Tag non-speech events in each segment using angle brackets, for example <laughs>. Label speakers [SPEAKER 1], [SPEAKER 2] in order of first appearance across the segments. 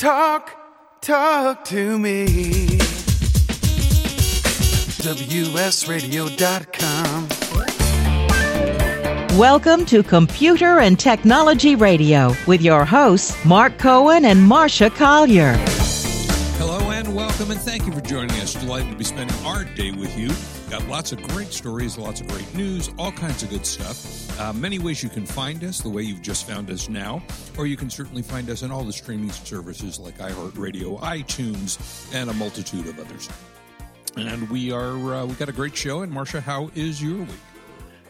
[SPEAKER 1] Talk, talk to me. WSRadio.com.
[SPEAKER 2] Welcome to Computer and Technology Radio with your hosts, Mark Cohen and Marsha Collier.
[SPEAKER 3] Hello and welcome, and thank you for joining us. Delighted to be spending our day with you. Got lots of great stories, lots of great news, all kinds of good stuff. Uh, many ways you can find us, the way you've just found us now, or you can certainly find us on all the streaming services like iHeartRadio, iTunes, and a multitude of others. And we are uh, we got a great show. And Marsha, how is your week?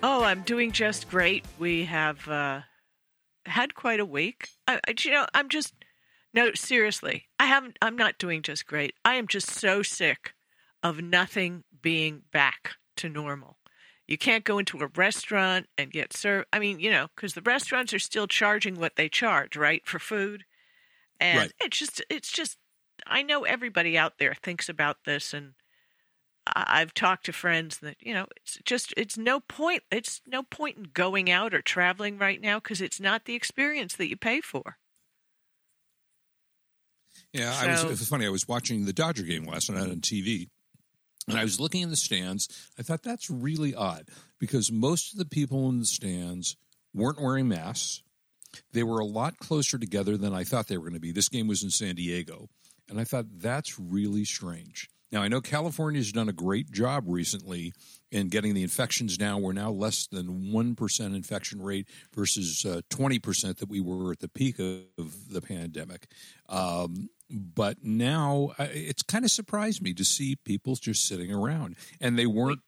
[SPEAKER 4] Oh, I'm doing just great. We have uh, had quite a week. I, I, you know, I'm just no seriously. I haven't. I'm not doing just great. I am just so sick of nothing being back to normal. You can't go into a restaurant and get served. I mean, you know, because the restaurants are still charging what they charge, right, for food. And
[SPEAKER 3] Right.
[SPEAKER 4] it's just, it's just. I know everybody out there thinks about this, and I've talked to friends that you know, it's just, it's no point. It's no point in going out or traveling right now because it's not the experience that you pay for.
[SPEAKER 3] Yeah, I was, it was funny. I was watching the Dodger game last night on TV, and I was looking in the stands. I thought that's really odd because most of the people in the stands weren't wearing masks. They were a lot closer together than I thought they were going to be. This game was in San Diego, and I thought that's really strange. Now I know California's done a great job recently in getting the infections down. We're now less than one percent infection rate versus uh, twenty percent that we were at the peak of the pandemic. Um, but now it's kind of surprised me to see people just sitting around, and they weren't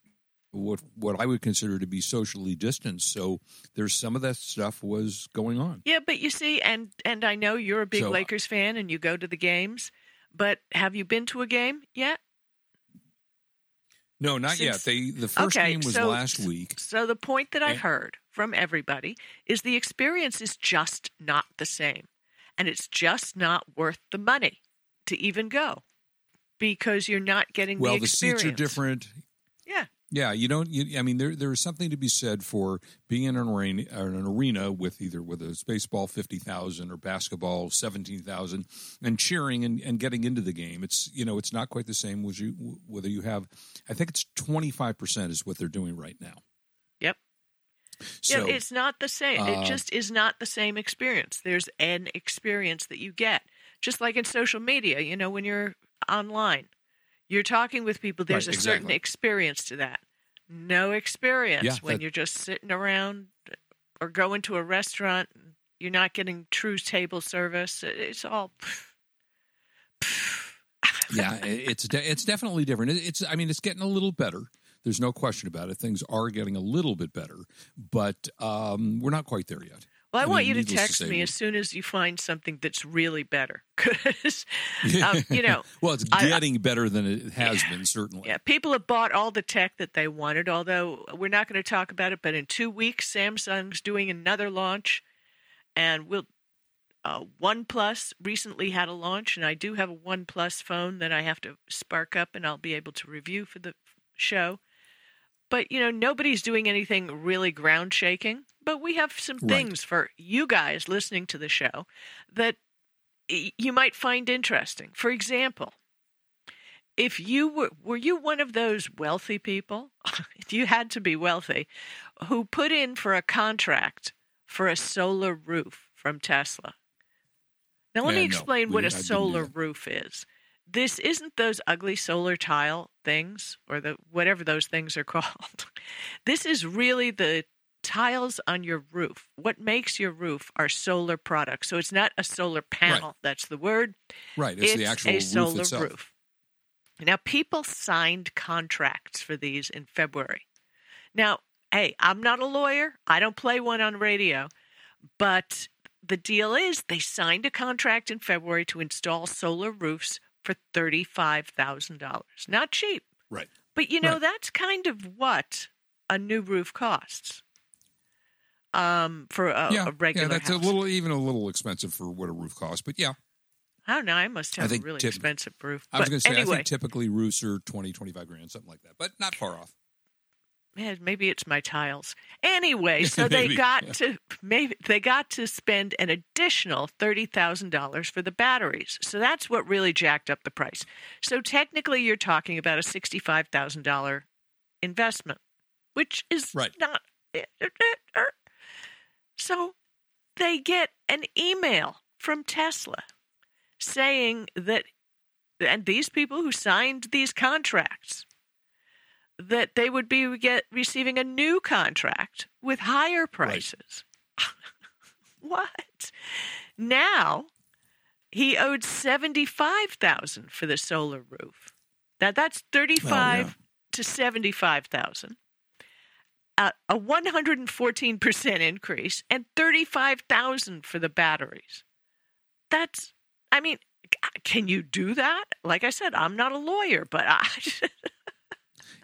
[SPEAKER 3] what what I would consider to be socially distanced. So there's some of that stuff was going on.
[SPEAKER 4] Yeah, but you see, and and I know you're a big
[SPEAKER 3] So- uh,
[SPEAKER 4] Lakers fan and you go to the games, but have you been to a game yet?
[SPEAKER 3] No, not yet.
[SPEAKER 4] Since-
[SPEAKER 3] They the first
[SPEAKER 4] Okay,
[SPEAKER 3] game was
[SPEAKER 4] so-
[SPEAKER 3] last week.
[SPEAKER 4] So the point that I've
[SPEAKER 3] Yeah.
[SPEAKER 4] heard from everybody is the experience is just not the same, and it's just not worth the money to even go because you're not getting.
[SPEAKER 3] Well,
[SPEAKER 4] the
[SPEAKER 3] the seats are different.
[SPEAKER 4] Yeah,
[SPEAKER 3] Yeah, you don't. You, I mean, there there is something to be said for being in an arena, an arena with either whether it's baseball fifty thousand or basketball seventeen thousand, and cheering and, and getting into the game. It's you know it's not quite the same you whether you have. I think it's twenty five percent is what they're doing right now. So
[SPEAKER 4] yeah, it's not the same.
[SPEAKER 3] uh,
[SPEAKER 4] it just is not the same experience. There's an experience that you get, just like in social media. You know, when you're online, you're talking with people. There's
[SPEAKER 3] Right,
[SPEAKER 4] a certain experience to that. No experience
[SPEAKER 3] Yeah,
[SPEAKER 4] when
[SPEAKER 3] that-
[SPEAKER 4] you're just sitting around or going to a restaurant. You're not getting true table service. It's all.
[SPEAKER 3] yeah, it's de- it's definitely different. It's I mean it's getting a little better. There's no question about it. Things are getting a little bit better, but um, we're not quite there yet.
[SPEAKER 4] Well, I,
[SPEAKER 3] I
[SPEAKER 4] want
[SPEAKER 3] mean,
[SPEAKER 4] you to
[SPEAKER 3] needless to
[SPEAKER 4] text
[SPEAKER 3] say,
[SPEAKER 4] me as soon as you find something that's really better, <laughs> because um, you know <laughs>
[SPEAKER 3] well, it's
[SPEAKER 4] I- I-
[SPEAKER 3] getting better than it has been certainly.
[SPEAKER 4] Yeah, people have bought all the tech that they wanted, although we're not going to talk about it. But in two weeks, Samsung's doing another launch, and we'll. Uh, OnePlus recently had a launch, and I do have a OnePlus phone that I have to spark up, and I'll be able to review for the show. But you know, nobody's doing anything really ground shaking. But we have some
[SPEAKER 3] Right.
[SPEAKER 4] things for you guys listening to the show that you might find interesting. For example, if you were were you one of those wealthy people <laughs> if you had to be wealthy who put in for a contract for a solar roof from tesla now let
[SPEAKER 3] Yeah,
[SPEAKER 4] me explain
[SPEAKER 3] we-
[SPEAKER 4] what a solar roof is this isn't those ugly solar tile things or the whatever those things are <laughs> called this is really the tiles on your roof what makes your roof are solar products so it's not a solar panel that's the word
[SPEAKER 3] Right, it's, the actual
[SPEAKER 4] a
[SPEAKER 3] roof
[SPEAKER 4] solar
[SPEAKER 3] itself.
[SPEAKER 4] roof. Now, people signed contracts for these in February. Now, hey, I'm not a lawyer. I don't play one on radio. But the deal is they signed a contract in February to install solar roofs for $35,000. Not cheap.
[SPEAKER 3] Right.
[SPEAKER 4] But you know,
[SPEAKER 3] Right.
[SPEAKER 4] that's kind of what a new roof costs um, for a,
[SPEAKER 3] yeah,
[SPEAKER 4] a regular
[SPEAKER 3] yeah, that's
[SPEAKER 4] house.
[SPEAKER 3] a little even a little expensive for what a roof costs. But yeah,
[SPEAKER 4] I don't know. I must have a really expensive roof.
[SPEAKER 3] I was going to say
[SPEAKER 4] anyway,
[SPEAKER 3] I think typically roofs are 20, 25 grand, something like that, but not far off.
[SPEAKER 4] Man, maybe it's my tiles. Anyway, <laughs> so they got
[SPEAKER 3] yeah.
[SPEAKER 4] to maybe they got to spend an additional thirty thousand dollars for the batteries. So that's what really jacked up the price. So technically, you're talking about a sixty-five thousand dollar investment, which is
[SPEAKER 3] Right.
[SPEAKER 4] not. Eh, eh, so they get an email from Tesla saying that, and these people who signed these contracts, that they would be get, receiving a new contract with higher prices. <laughs> what? Now he owed seventy five thousand for the solar roof. Now that's thirty five
[SPEAKER 3] Oh, yeah.
[SPEAKER 4] to seventy five thousand. Uh, a 114% increase and 35,000 for the batteries. That's I mean, can you do that? Like I said, I'm not a lawyer, but I <laughs>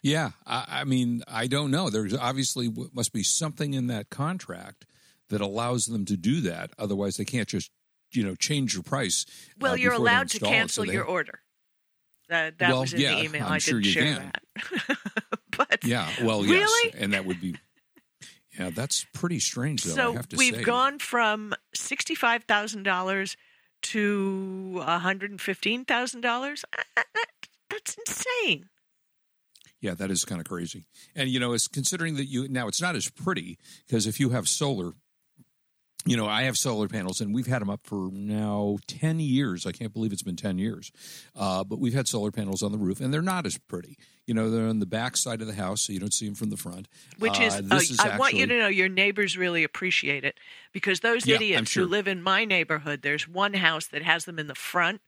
[SPEAKER 3] Yeah, I, I mean, I don't know. There's obviously must be something in that contract that allows them to do that. Otherwise, they can't just you know change your price. uh,
[SPEAKER 4] Well, you're allowed to cancel
[SPEAKER 3] So
[SPEAKER 4] your order. That, that
[SPEAKER 3] Well,
[SPEAKER 4] was in
[SPEAKER 3] yeah,
[SPEAKER 4] the email.
[SPEAKER 3] I'm
[SPEAKER 4] I
[SPEAKER 3] sure
[SPEAKER 4] didn't
[SPEAKER 3] you
[SPEAKER 4] share
[SPEAKER 3] can.
[SPEAKER 4] that. <laughs> but
[SPEAKER 3] Yeah, well,
[SPEAKER 4] Really?
[SPEAKER 3] yes, and that would be. Yeah, that's pretty strange, though. I
[SPEAKER 4] so
[SPEAKER 3] have to
[SPEAKER 4] we've
[SPEAKER 3] say.
[SPEAKER 4] gone from sixty-five thousand dollars to one hundred and fifteen thousand dollars. That's insane.
[SPEAKER 3] Yeah, that is kind of crazy. And you know, it's considering that you now it's not as pretty because if you have solar, you know, I have solar panels and we've had them up for now 10 years. I can't believe it's been 10 years. Uh, but we've had solar panels on the roof and they're not as pretty. You know, they're on the back side of the house so you don't see them from the front.
[SPEAKER 4] Which
[SPEAKER 3] Uh,
[SPEAKER 4] is,
[SPEAKER 3] this
[SPEAKER 4] uh,
[SPEAKER 3] is
[SPEAKER 4] I want you to know your neighbors really appreciate it because those
[SPEAKER 3] Yeah,
[SPEAKER 4] idiots
[SPEAKER 3] sure.
[SPEAKER 4] who live in my neighborhood, there's one house that has them in the front,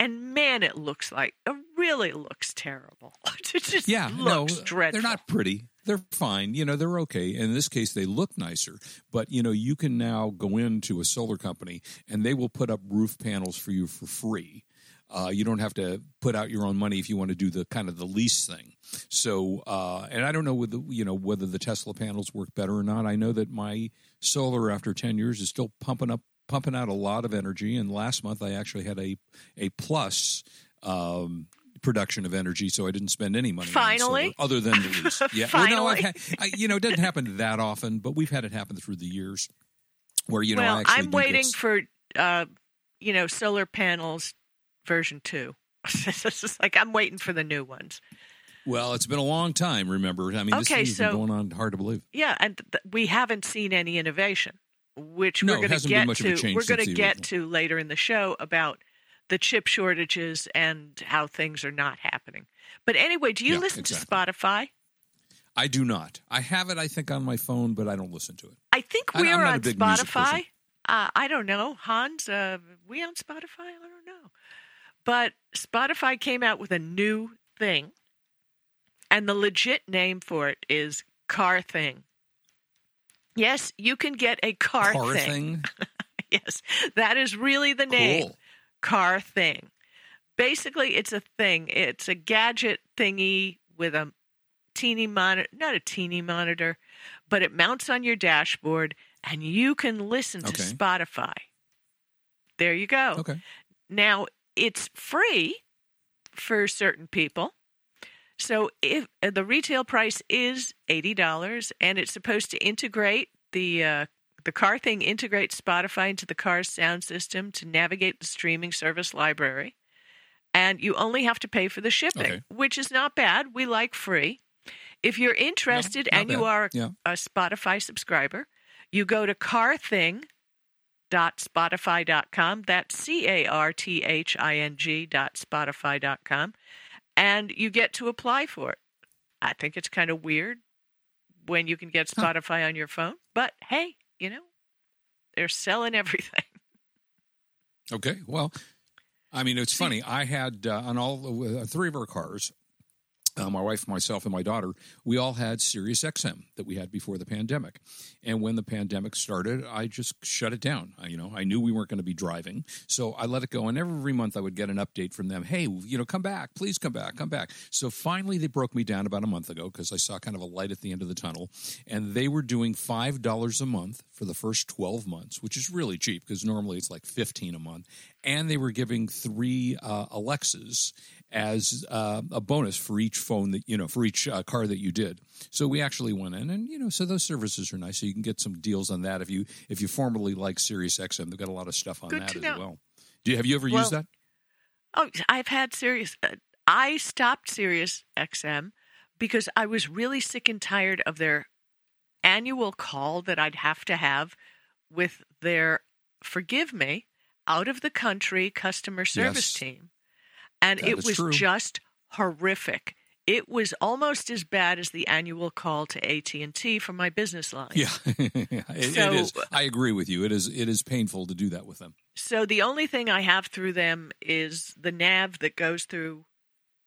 [SPEAKER 4] and man, it looks like it really looks terrible. <laughs> it just
[SPEAKER 3] yeah,
[SPEAKER 4] looks
[SPEAKER 3] no,
[SPEAKER 4] dreadful.
[SPEAKER 3] they're not pretty. They're fine. You know, they're okay. In this case, they look nicer. But you know, you can now go into a solar company and they will put up roof panels for you for free. Uh, you don't have to put out your own money if you want to do the kind of the lease thing. So, uh, and I don't know whether you know whether the Tesla panels work better or not. I know that my solar after ten years is still pumping up, pumping out a lot of energy. And last month, I actually had a a plus. Um, production of energy so i didn't spend any money on
[SPEAKER 4] Finally?
[SPEAKER 3] other than the lease <laughs> yeah well, no,
[SPEAKER 4] Finally?
[SPEAKER 3] had, I, you know it doesn't happen that often but we've had it happen through the years where you know
[SPEAKER 4] well,
[SPEAKER 3] I actually
[SPEAKER 4] I'm waiting for uh, you know solar panels version two. <laughs> it's just like I'm waiting for the new ones.
[SPEAKER 3] Well, it's been a long time. Remember, I mean, this
[SPEAKER 4] Okay,
[SPEAKER 3] thing's
[SPEAKER 4] so-
[SPEAKER 3] been going on hard to believe.
[SPEAKER 4] Yeah, and th- we haven't seen any innovation, which
[SPEAKER 3] No,
[SPEAKER 4] we're going to get
[SPEAKER 3] much of a
[SPEAKER 4] to. We're going to get to later in the show about the chip shortages and how things are not happening. But anyway, do you
[SPEAKER 3] Yeah,
[SPEAKER 4] listen
[SPEAKER 3] exactly.
[SPEAKER 4] to Spotify?
[SPEAKER 3] I do not. I have it, I think, on my phone, but I don't listen to it.
[SPEAKER 4] I think we're on Spotify. Uh, I don't know, Hans. Uh, we on Spotify? I don't know. But Spotify came out with a new thing, and the legit name for it is Car Thing. Yes, you can get a car,
[SPEAKER 3] Car
[SPEAKER 4] thing.
[SPEAKER 3] thing. <laughs>
[SPEAKER 4] Yes, that is really the name.
[SPEAKER 3] Cool.
[SPEAKER 4] Car Thing. Basically, it's a thing. It's a gadget thingy with a teeny monitor, not a teeny monitor, but it mounts on your dashboard and you can listen to Spotify. There you go.
[SPEAKER 3] Okay.
[SPEAKER 4] Now, it's free for certain people. So if uh, the retail price is $80 and it's supposed to integrate the uh, the car thing integrates Spotify into the car's sound system to navigate the streaming service library. And you only have to pay for the shipping,
[SPEAKER 3] Okay.
[SPEAKER 4] which is not bad. We like free. If you're interested
[SPEAKER 3] not
[SPEAKER 4] and you are a,
[SPEAKER 3] Yeah.
[SPEAKER 4] a Spotify subscriber, you go to carthing.spotify.com. That's C A R T H I N G dot Spotify.com. And you get to apply for it. I think it's kind of weird when you can get
[SPEAKER 3] Huh.
[SPEAKER 4] Spotify on your phone, but hey, you know, they're selling <laughs> everything.
[SPEAKER 3] Okay. Well, I mean, it's funny. I had uh, on all uh, three of our cars, uh, my wife, myself, and my daughter, we all had Sirius XM that we had before the pandemic. And when the pandemic started, I just shut it down. I, you know, I knew we weren't going to be driving, so I let it go. And every month I would get an update from them. Hey, you know, come back, please come back, come back. So finally, they broke me down about a month ago because I saw kind of a light at the end of the tunnel, and they were doing five dollars a month for the first twelve months, which is really cheap because normally it's like fifteen a month. And they were giving three uh, Alexas as uh, a bonus for each phone that you know for each uh, car that you did. So we actually went in, and you know, so those services are nice. So you can get some deals on that if you if you formerly like Sirius XM. They've got a lot of stuff on
[SPEAKER 4] Good
[SPEAKER 3] that as
[SPEAKER 4] know.
[SPEAKER 3] well. Do you have you ever
[SPEAKER 4] Well,
[SPEAKER 3] used that?
[SPEAKER 4] Oh, I've had Sirius. Uh, I stopped Sirius XM because I was really sick and tired of their annual call that I'd have to have with their, forgive me, out of the country customer service
[SPEAKER 3] Yes.
[SPEAKER 4] team. And
[SPEAKER 3] That
[SPEAKER 4] it was
[SPEAKER 3] true.
[SPEAKER 4] just horrific. It was almost as bad as the annual call to AT&T for my business line.
[SPEAKER 3] Yeah, <laughs> it, it
[SPEAKER 4] So-
[SPEAKER 3] is. I agree with you. It is. It is painful to do that with them.
[SPEAKER 4] So the only thing I have through them is the nav that goes through,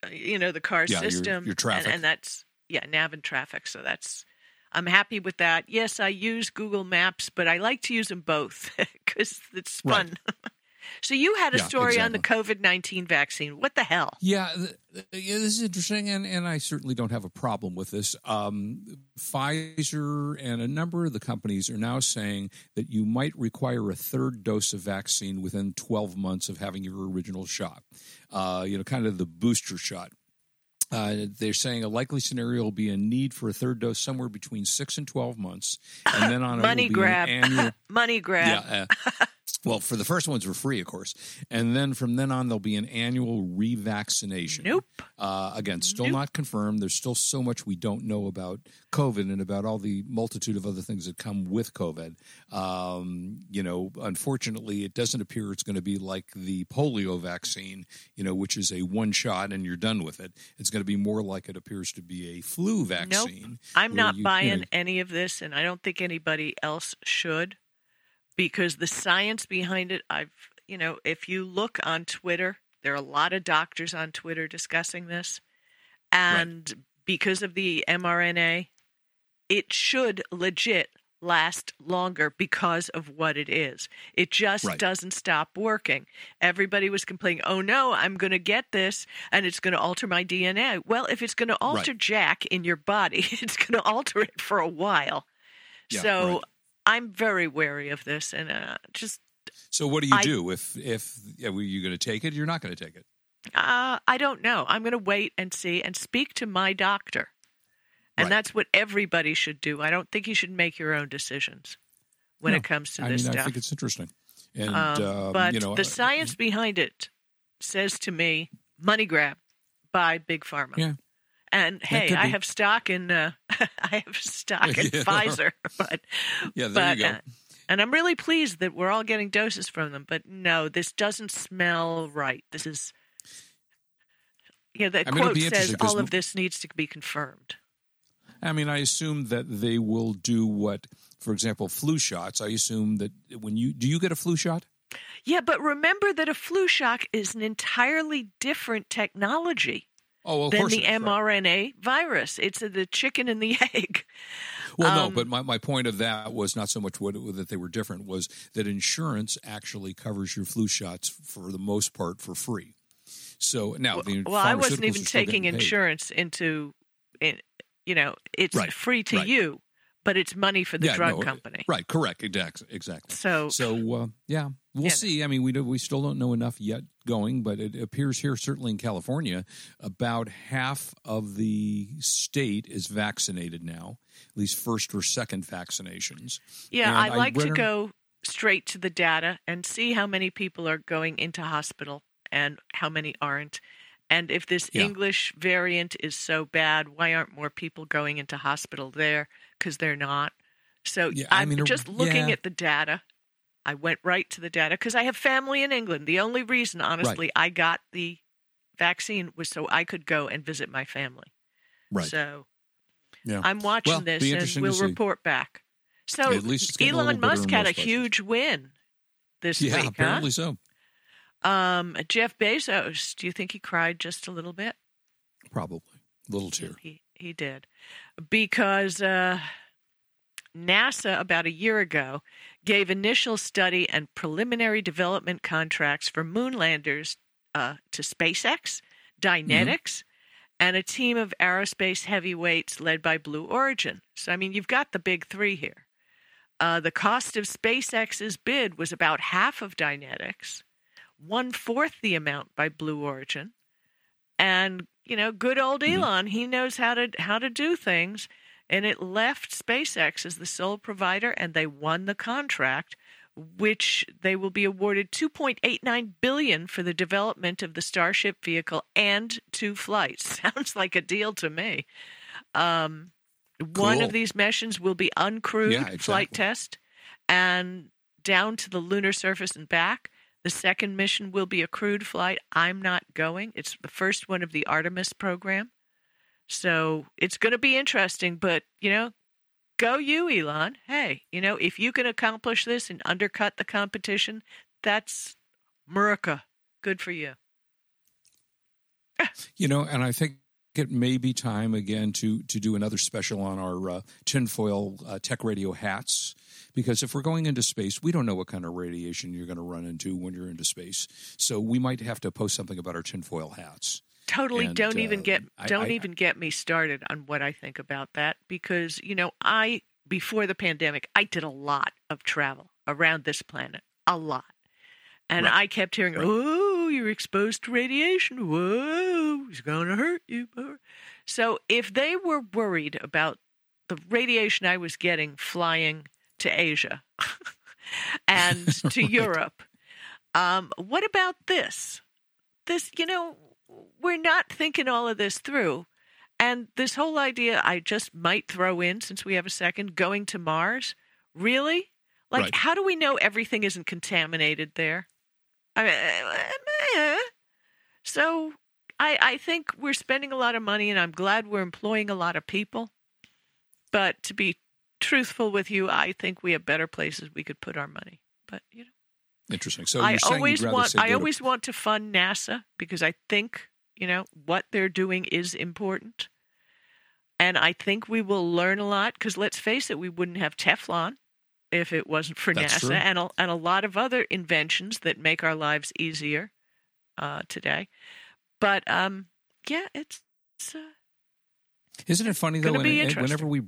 [SPEAKER 4] uh, you know, the car
[SPEAKER 3] Yeah,
[SPEAKER 4] system.
[SPEAKER 3] your traffic.
[SPEAKER 4] and, and that's yeah, nav and traffic. So that's I'm happy with that. Yes, I use Google Maps, but I like to use them both <laughs> because it's
[SPEAKER 3] Right. <laughs>
[SPEAKER 4] so you had a
[SPEAKER 3] Yeah,
[SPEAKER 4] story on the COVID nineteen vaccine. What the hell?
[SPEAKER 3] Yeah, th- yeah, this is interesting, and, and I certainly don't have a problem with this. Um, Pfizer and a number of the companies are now saying that you might require a third dose of vaccine within 12 months of having your original shot. Uh, you know, kind of the booster shot. Uh, they're saying a likely scenario will be a need for a third dose somewhere between six and 12 months, and then on
[SPEAKER 4] Money grab.
[SPEAKER 3] an annual. <laughs>
[SPEAKER 4] Money grab.
[SPEAKER 3] Yeah. Uh, well, for the first ones were free, of course, and then from then on there'll be an annual revaccination.
[SPEAKER 4] Nope.
[SPEAKER 3] Uh, again, still
[SPEAKER 4] Nope.
[SPEAKER 3] not confirmed. There's still so much we don't know about COVID and about all the multitude of other things that come with COVID. Um, you know, unfortunately, it doesn't appear it's going to be like the polio vaccine, you know, which is a one shot and you're done with it. It's going to be more like it appears to be a flu vaccine.
[SPEAKER 4] Nope.
[SPEAKER 3] I'm
[SPEAKER 4] not
[SPEAKER 3] you- you
[SPEAKER 4] buying
[SPEAKER 3] know-
[SPEAKER 4] any of this, and I don't think anybody else should, because the science behind it. I've, you know, if you look on Twitter, there are a lot of doctors on Twitter discussing this, and because of the mRNA, it should legit last longer because of what it is. It just
[SPEAKER 3] Right.
[SPEAKER 4] doesn't stop working. Everybody was complaining, "Oh no, I'm going to get this and it's going to alter my DNA." Well, if it's going to alter Jack in your body, <laughs> it's going to alter it for a while.
[SPEAKER 3] Yeah,
[SPEAKER 4] so
[SPEAKER 3] right.
[SPEAKER 4] I'm very wary of this and uh, just
[SPEAKER 3] So what do you
[SPEAKER 4] I-
[SPEAKER 3] do if if were you going to take it? Or you're not going to take it.
[SPEAKER 4] Uh, I don't know. I'm going to wait and see and speak to my doctor. And
[SPEAKER 3] Right.
[SPEAKER 4] that's what everybody should do. I don't think you should make your own decisions when
[SPEAKER 3] No,
[SPEAKER 4] it comes to
[SPEAKER 3] I
[SPEAKER 4] this
[SPEAKER 3] mean, I think it's interesting, and
[SPEAKER 4] Um,
[SPEAKER 3] um,
[SPEAKER 4] but
[SPEAKER 3] you know,
[SPEAKER 4] the
[SPEAKER 3] uh,
[SPEAKER 4] science behind it says to me, money grab by big pharma.
[SPEAKER 3] Yeah.
[SPEAKER 4] And hey, I have stock in uh, <laughs> I have stock <laughs> in
[SPEAKER 3] Yeah.
[SPEAKER 4] Pfizer, <laughs> but
[SPEAKER 3] Yeah, there
[SPEAKER 4] but
[SPEAKER 3] you go.
[SPEAKER 4] uh, and I'm really pleased that we're all getting doses from them. But no, this doesn't smell right. This is yeah. The
[SPEAKER 3] I mean,
[SPEAKER 4] quote says all of this needs to be confirmed.
[SPEAKER 3] I mean, I assume that they will do what, for example, flu shots. I assume that when you do you get a flu shot?
[SPEAKER 4] Yeah, but remember that a flu shot is an entirely different technology.
[SPEAKER 3] Oh, of
[SPEAKER 4] than the
[SPEAKER 3] is, right.
[SPEAKER 4] mRNA virus. It's the chicken and the <laughs> egg.
[SPEAKER 3] Well,
[SPEAKER 4] um,
[SPEAKER 3] no, but my, my point of that was not so much what that they were different was that insurance actually covers your flu shots for the most part for free. So now the
[SPEAKER 4] well, I wasn't even taking insurance into, in, you know, it's
[SPEAKER 3] Right,
[SPEAKER 4] free to
[SPEAKER 3] right.
[SPEAKER 4] you, but it's money for the
[SPEAKER 3] Yeah,
[SPEAKER 4] drug
[SPEAKER 3] no,
[SPEAKER 4] company.
[SPEAKER 3] Right, correct, exactly, exactly.
[SPEAKER 4] So,
[SPEAKER 3] So uh, yeah, we'll
[SPEAKER 4] Yeah.
[SPEAKER 3] see. I mean, we do, we still don't know enough yet going, but it appears here, certainly in California, about half of the state is vaccinated now, at least first or second vaccinations.
[SPEAKER 4] yeah,
[SPEAKER 3] and
[SPEAKER 4] I'd
[SPEAKER 3] I
[SPEAKER 4] like to go straight to the data and see how many people are going into hospital and how many aren't. And if this
[SPEAKER 3] Yeah.
[SPEAKER 4] English variant is so bad, why aren't more people going into hospital there? Because they're not. So
[SPEAKER 3] Yeah, I
[SPEAKER 4] I'm
[SPEAKER 3] mean,
[SPEAKER 4] just looking
[SPEAKER 3] yeah.
[SPEAKER 4] at the data. I went right to the data because I have family in England. The only reason, honestly, I got the vaccine was so I could go and visit my family.
[SPEAKER 3] Right.
[SPEAKER 4] So
[SPEAKER 3] Yeah.
[SPEAKER 4] I'm watching
[SPEAKER 3] Well,
[SPEAKER 4] this and we'll report back. So
[SPEAKER 3] At least it's getting a little
[SPEAKER 4] Elon Musk had a
[SPEAKER 3] places.
[SPEAKER 4] huge win this
[SPEAKER 3] yeah,
[SPEAKER 4] week,
[SPEAKER 3] apparently so.
[SPEAKER 4] Um, Jeff Bezos, do you think he cried just a little bit?
[SPEAKER 3] Probably A little tear.
[SPEAKER 4] He he did because uh, NASA about a year ago gave initial study and preliminary development contracts for moonlanders uh, to SpaceX, Dynetics, and a team of aerospace heavyweights led by Blue Origin. So I mean, you've got the big three here. Uh, the cost of SpaceX's bid was about half of Dynetics, one fourth the amount by Blue Origin, And you know, good old
[SPEAKER 3] Mm-hmm.
[SPEAKER 4] Elon, he knows how to how to do things, and it left SpaceX as the sole provider, and they won the contract, which they will be awarded 2.89 billion for the development of the Starship vehicle and two flights. <laughs> Sounds like a deal to me. Um, One
[SPEAKER 3] Cool.
[SPEAKER 4] of these missions will be uncrewed
[SPEAKER 3] Yeah,
[SPEAKER 4] flight test and down to the lunar surface and back. The second mission will be a crewed flight. I'm not going. It's the first one of the Artemis program. So it's going to be interesting, but you know, go you, Elon. Hey, you know, if you can accomplish this and undercut the competition, that's Murica. Good for you. <laughs>
[SPEAKER 3] You know, and I think it may be time again to to do another special on our uh, tinfoil uh, tech radio hats because if we're going into space, we don't know what kind of radiation you're going to run into when you're into space. So we might have to post something about our tinfoil hats.
[SPEAKER 4] Totally.
[SPEAKER 3] And,
[SPEAKER 4] don't even
[SPEAKER 3] uh,
[SPEAKER 4] get
[SPEAKER 3] I-
[SPEAKER 4] don't
[SPEAKER 3] I-
[SPEAKER 4] even get me started on what I think about that because you know I before the pandemic I did a lot of travel around this planet, a lot, and
[SPEAKER 3] Right.
[SPEAKER 4] I kept hearing,
[SPEAKER 3] Right.
[SPEAKER 4] "Oh, you're exposed to radiation. Whoa, it's going to hurt you." So if they were worried about the radiation I was getting flying to Asia <laughs> and <laughs> to Europe, um, what about this? This, you know, we're not thinking all of this through. And this whole idea I just might throw in since we have a second going to Mars. Really? Like,
[SPEAKER 3] Right.
[SPEAKER 4] how do we know everything isn't contaminated there? I mean, eh. so I, I think we're spending a lot of money, and I'm glad we're employing a lot of people. But to be truthful with you, I think we have better places we could put our money. But you know.
[SPEAKER 3] Interesting. So
[SPEAKER 4] I
[SPEAKER 3] you're saying
[SPEAKER 4] always want I
[SPEAKER 3] go to-
[SPEAKER 4] always want to fund NASA because I think, you know, what they're doing is important. And I think we will learn a lot because let's face it, we wouldn't have Teflon if it wasn't for
[SPEAKER 3] That's
[SPEAKER 4] NASA
[SPEAKER 3] true.
[SPEAKER 4] and a, and a lot of other inventions that make our lives easier uh, today. But um, yeah, it's, it's uh,
[SPEAKER 3] Isn't it funny though? When- whenever we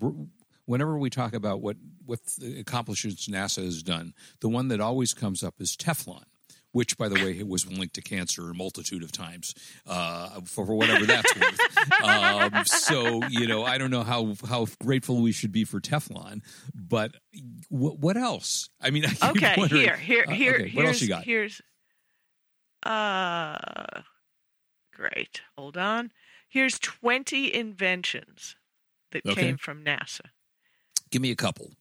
[SPEAKER 3] whenever we talk about what what the accomplishments NASA has done, the one that always comes up is Teflon. Which, by the way, was linked to cancer a multitude of times uh, for, for whatever that's worth. Um, so, you know, I don't know how how grateful we should be for Teflon, but what, what else? I mean, I
[SPEAKER 4] okay.
[SPEAKER 3] wondering-
[SPEAKER 4] Here, here,
[SPEAKER 3] uh,
[SPEAKER 4] here,
[SPEAKER 3] okay, what else you got?
[SPEAKER 4] here's uh, great. Hold on. Here's twenty inventions that
[SPEAKER 3] Okay.
[SPEAKER 4] came from NASA.
[SPEAKER 3] Give me a couple.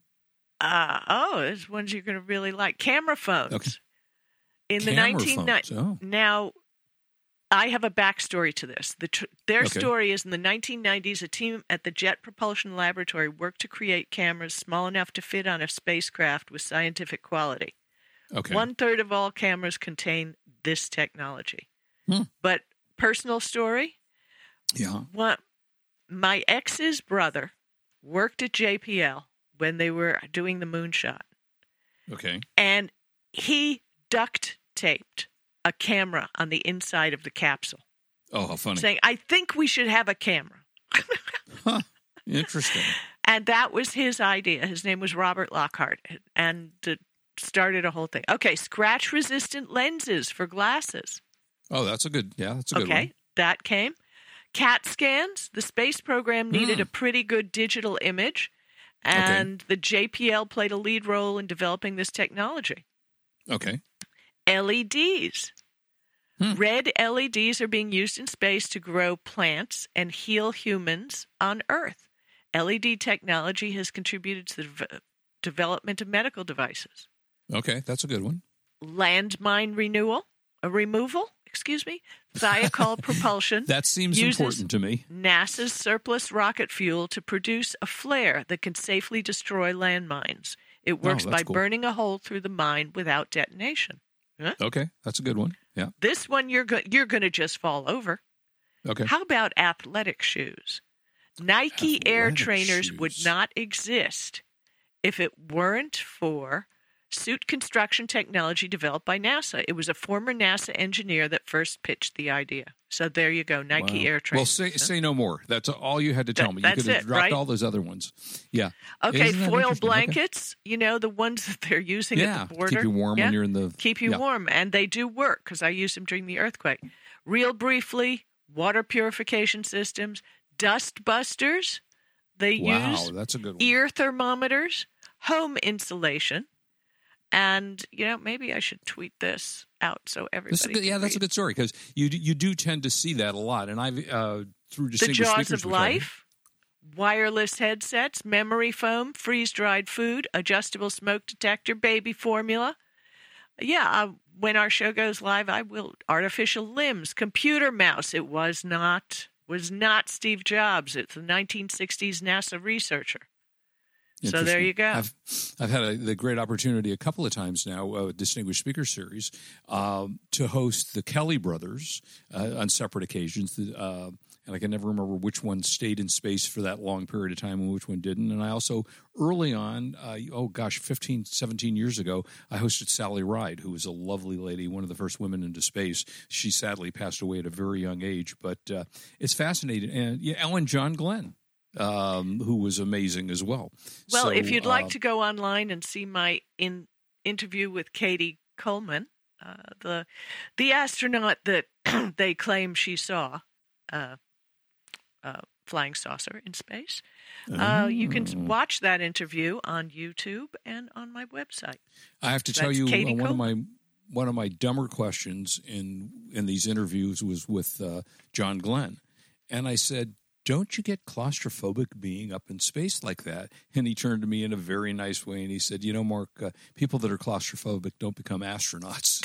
[SPEAKER 4] Uh, oh, there's ones you're going to really like. Camera phones.
[SPEAKER 3] Okay.
[SPEAKER 4] In the 1990s.
[SPEAKER 3] Oh.
[SPEAKER 4] Now, I have a backstory to this. The tr- their
[SPEAKER 3] Okay.
[SPEAKER 4] story is in the 1990s, a team at the Jet Propulsion Laboratory worked to create cameras small enough to fit on a spacecraft with scientific quality.
[SPEAKER 3] Okay.
[SPEAKER 4] One third of all cameras contain this technology.
[SPEAKER 3] Hmm.
[SPEAKER 4] But personal story,
[SPEAKER 3] Yeah.
[SPEAKER 4] what my ex's brother worked at JPL when they were doing the moonshot,
[SPEAKER 3] Okay.
[SPEAKER 4] and he duct taped a camera on the inside of the capsule,
[SPEAKER 3] Oh, how funny.
[SPEAKER 4] saying, "I think we should have a camera." <laughs>
[SPEAKER 3] Interesting.
[SPEAKER 4] And that was his idea. His name was Robert Lockhart, and started a whole thing. Okay, scratch resistant lenses for glasses.
[SPEAKER 3] Oh, that's a good. Yeah, that's a good
[SPEAKER 4] okay,
[SPEAKER 3] one.
[SPEAKER 4] that came. CAT scans. The space program needed
[SPEAKER 3] Hmm.
[SPEAKER 4] a pretty good digital image, and the JPL played a lead role in developing this technology.
[SPEAKER 3] Okay.
[SPEAKER 4] LEDs.
[SPEAKER 3] Hmm.
[SPEAKER 4] Red LEDs are being used in space to grow plants and heal humans on Earth. LED technology has contributed to the v- development of medical devices.
[SPEAKER 3] Okay, that's a good one.
[SPEAKER 4] Landmine renewal, a removal, excuse me, Thiokol propulsion.
[SPEAKER 3] That seems
[SPEAKER 4] uses
[SPEAKER 3] important to me.
[SPEAKER 4] NASA's surplus rocket fuel to produce a flare that can safely destroy landmines. It oh, works
[SPEAKER 3] Oh,
[SPEAKER 4] by
[SPEAKER 3] cool.
[SPEAKER 4] burning a hole through the mine without detonation.
[SPEAKER 3] Okay, that's a good one. Yeah.
[SPEAKER 4] This one you're go- you're going to just fall over.
[SPEAKER 3] Okay.
[SPEAKER 4] How about athletic shoes? Nike Air
[SPEAKER 3] Athletic
[SPEAKER 4] trainers would not exist if it weren't for suit construction technology developed by NASA. It was a former NASA engineer that first pitched the idea. So there you go, Nike
[SPEAKER 3] Wow.
[SPEAKER 4] Air
[SPEAKER 3] Well,
[SPEAKER 4] trainers.
[SPEAKER 3] say
[SPEAKER 4] huh?
[SPEAKER 3] say no more. That's all you had to tell
[SPEAKER 4] That-
[SPEAKER 3] me. You could have dropped
[SPEAKER 4] right?
[SPEAKER 3] all those other ones. Yeah.
[SPEAKER 4] okay, foil
[SPEAKER 3] interesting? Okay.
[SPEAKER 4] blankets, you know, the ones <laughs> that they're using
[SPEAKER 3] Yeah.
[SPEAKER 4] at the border.
[SPEAKER 3] Keep you warm
[SPEAKER 4] Yeah.
[SPEAKER 3] when you're in the.
[SPEAKER 4] keep you
[SPEAKER 3] yeah.
[SPEAKER 4] warm and they do work because i used them during the earthquake real briefly water purification systems, dust busters. They
[SPEAKER 3] Wow,
[SPEAKER 4] use
[SPEAKER 3] that's a good one.
[SPEAKER 4] ear thermometers, home insulation, and you know maybe I should tweet this out so everybody.
[SPEAKER 3] This is a good, yeah, that's a good story because you do- you do tend to see that a lot, and I've uh, through
[SPEAKER 4] the jaws
[SPEAKER 3] speakers
[SPEAKER 4] of life, wireless headsets, memory foam, freeze dried food, adjustable smoke detector, baby formula. Yeah, uh, when our show goes live, I will artificial limbs, computer mouse. It was not was not Steve Jobs. It's a 1960s NASA researcher. So there you go.
[SPEAKER 3] I've, I've had a, the great opportunity a couple of times now, uh, Distinguished Speaker Series, um, to host the Kelly brothers uh, on separate occasions. Uh, and I can never remember which one stayed in space for that long period of time and which one didn't. And I also, early on, uh, oh gosh, 15, 17 years ago, I hosted Sally Ride, who was a lovely lady, one of the first women into space. She sadly passed away at a very young age, but uh, it's fascinating. And yeah, Ellen John Glenn. Um, who was amazing as well.
[SPEAKER 4] Well,
[SPEAKER 3] So,
[SPEAKER 4] if you'd
[SPEAKER 3] uh,
[SPEAKER 4] like to go online and see my in interview with Cady Coleman, uh, the the astronaut that <clears throat> they claim she saw, uh, uh, flying saucer in space, uh, you can
[SPEAKER 3] Mm.
[SPEAKER 4] watch that interview on YouTube and on my website.
[SPEAKER 3] I have to tell you, uh,
[SPEAKER 4] Katie
[SPEAKER 3] one of my one of my dumber questions in in these interviews was with uh, John Glenn, and I said, "Don't you get claustrophobic being up in space like that?" And he turned to me in a very nice way and he said, "You know, Mark, uh, people that are claustrophobic don't become astronauts."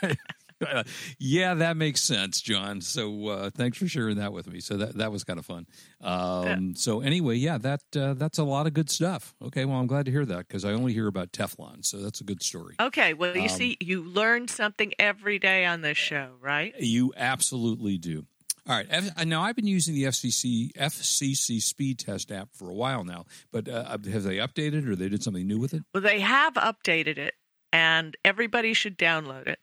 [SPEAKER 3] <laughs> yeah, that makes sense, John. So uh, thanks for sharing that with me. So that that was kind of fun. Um, So anyway, yeah, that uh, that's a lot of good stuff. Okay, well, I'm glad to hear that because I only hear about Teflon, so that's a good story.
[SPEAKER 4] Okay, well, you
[SPEAKER 3] Um,
[SPEAKER 4] see, you learn something every day on this show, right?
[SPEAKER 3] You absolutely do. All right. F- now I've been using the FCC FCC speed test app for a while now, but uh, have they updated or they did something new with it?
[SPEAKER 4] Well, they have updated it, and everybody should download it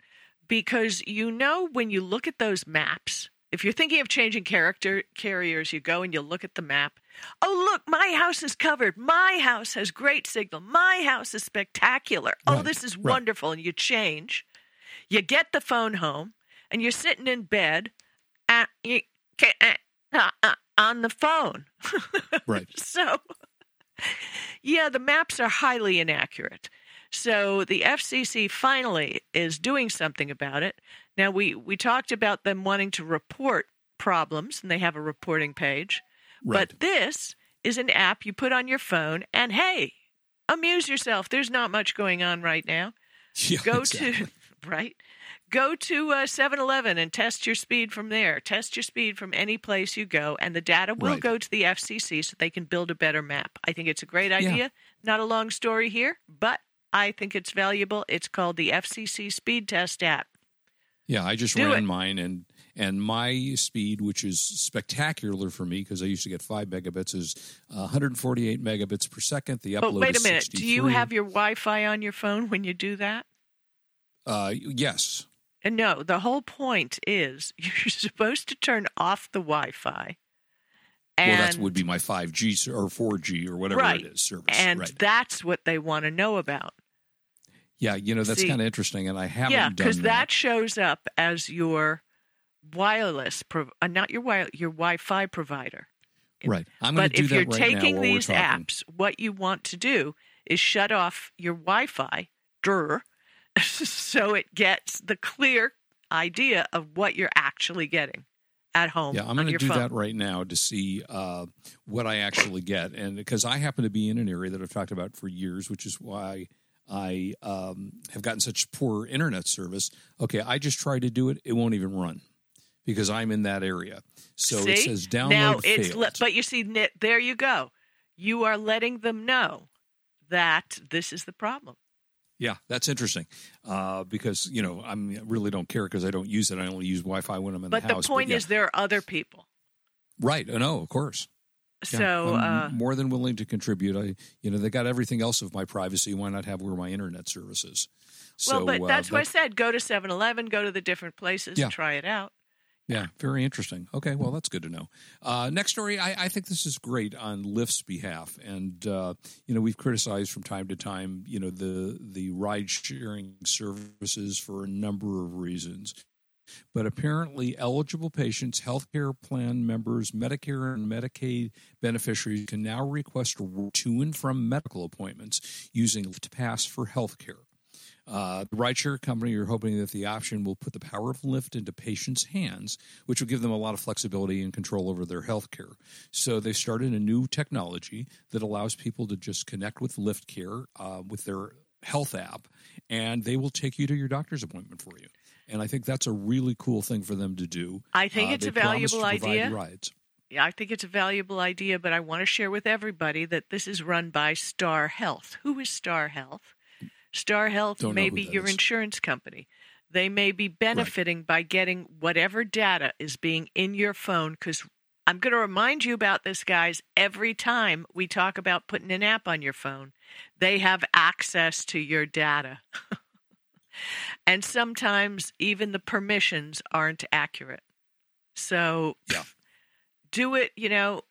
[SPEAKER 4] because you know when you look at those maps, if you're thinking of changing character carriers, you go and you look at the map. Oh, look, my house is covered. My house has great signal. My house is spectacular. Oh, this is
[SPEAKER 3] right.
[SPEAKER 4] wonderful. And you change. You get the phone home, and you're sitting in bed at, you, uh, uh, on the phone. <laughs>
[SPEAKER 3] Right.
[SPEAKER 4] So, yeah, the maps are highly inaccurate. So the FCC finally is doing something about it. Now we we talked about them wanting to report problems, and they have a reporting page.
[SPEAKER 3] Right.
[SPEAKER 4] But this is an app you put on your phone, and hey, amuse yourself. There's not much going on right now. <laughs>
[SPEAKER 3] Yeah,
[SPEAKER 4] Go
[SPEAKER 3] exactly.
[SPEAKER 4] to <laughs> right. Go to uh, 7-Eleven and test your speed from there. Test your speed from any place you go, and the data will
[SPEAKER 3] Right.
[SPEAKER 4] go to the FCC so they can build a better map. I think it's a great idea. Not a long story here, but I think it's valuable. It's called the FCC Speed Test app.
[SPEAKER 3] Yeah, I just
[SPEAKER 4] Do
[SPEAKER 3] ran
[SPEAKER 4] it.
[SPEAKER 3] mine, and and my speed, which is spectacular for me because I used to get five megabits, is uh, 148 megabits per second. The upload
[SPEAKER 4] But wait a minute. Do you have your Wi-Fi on your phone when you do that?
[SPEAKER 3] Uh, yes.
[SPEAKER 4] No, the whole point is <laughs> you're supposed to turn off the Wi-Fi. And,
[SPEAKER 3] well, that would be my 5G or 4G or whatever
[SPEAKER 4] right.
[SPEAKER 3] it is service.
[SPEAKER 4] And
[SPEAKER 3] right.
[SPEAKER 4] that's what they want to know about.
[SPEAKER 3] yeah, you know that's kind of interesting, and I haven't
[SPEAKER 4] yeah, because
[SPEAKER 3] that.
[SPEAKER 4] that shows up as your wireless, prov- uh, not your wi- your Wi-Fi provider.
[SPEAKER 3] Right. I'm going
[SPEAKER 4] But
[SPEAKER 3] to do
[SPEAKER 4] if
[SPEAKER 3] that
[SPEAKER 4] you're
[SPEAKER 3] right now
[SPEAKER 4] taking
[SPEAKER 3] while we're
[SPEAKER 4] these apps, what you want to do is shut off your Wi-Fi, drr, <laughs> so it gets the clear idea of what you're actually getting at home.
[SPEAKER 3] Yeah, I'm going to do
[SPEAKER 4] phone.
[SPEAKER 3] that right now to see uh, what I actually get, and because I happen to be in an area that I've talked about for years, which is why I um, have gotten such poor internet service. Okay, I just tried to do it; it won't even run because I'm in that area. So
[SPEAKER 4] see?
[SPEAKER 3] it says download
[SPEAKER 4] now it's
[SPEAKER 3] failed.
[SPEAKER 4] le- but you see there you go you are letting them know that this is the problem
[SPEAKER 3] yeah, that's interesting uh, because you know I'm, I really don't care because I don't use it. I only use Wi-Fi when I'm in
[SPEAKER 4] but
[SPEAKER 3] the house.
[SPEAKER 4] But the point
[SPEAKER 3] yeah.
[SPEAKER 4] is there are other people
[SPEAKER 3] right? I know, of course. Yeah,
[SPEAKER 4] so uh,
[SPEAKER 3] more than willing to contribute. I, you know, they got everything else of my privacy. Why not have where my internet service is?
[SPEAKER 4] well
[SPEAKER 3] So,
[SPEAKER 4] but
[SPEAKER 3] uh,
[SPEAKER 4] that's why i said go to 7-eleven go to the different places
[SPEAKER 3] Yeah.
[SPEAKER 4] and try it out
[SPEAKER 3] Yeah, very interesting. Okay, well, that's good to know. Uh, next story, I, I think this is great on Lyft's behalf, and uh, you know we've criticized from time to time, you know the the ride sharing services for a number of reasons. but apparently eligible patients, healthcare plan members, Medicare and Medicaid beneficiaries can now request to and from medical appointments using Lyft Pass for healthcare. Uh, the rideshare company are hoping that the option will put the power of Lyft into patients' hands, which will give them a lot of flexibility and control over their health care. So they started a new technology that allows people to just connect with Lyft Care uh, with their health app, and they will take you to your doctor's appointment for you. And I think that's a really cool thing for them to do.
[SPEAKER 4] I think
[SPEAKER 3] Uh,
[SPEAKER 4] it's a valuable idea.
[SPEAKER 3] Rides.
[SPEAKER 4] Yeah, I think it's a valuable idea, but I want to share with everybody that this is run by Star Health. Who is Star Health? Star Health
[SPEAKER 3] Don't
[SPEAKER 4] may be your
[SPEAKER 3] is.
[SPEAKER 4] insurance company. They may be benefiting by getting whatever data is being in your phone because I'm going to remind you about this, guys, every time we talk about putting an app on your phone. They have access to your data. <laughs> and sometimes even the permissions aren't accurate. So
[SPEAKER 3] Yeah.
[SPEAKER 4] do it, you know,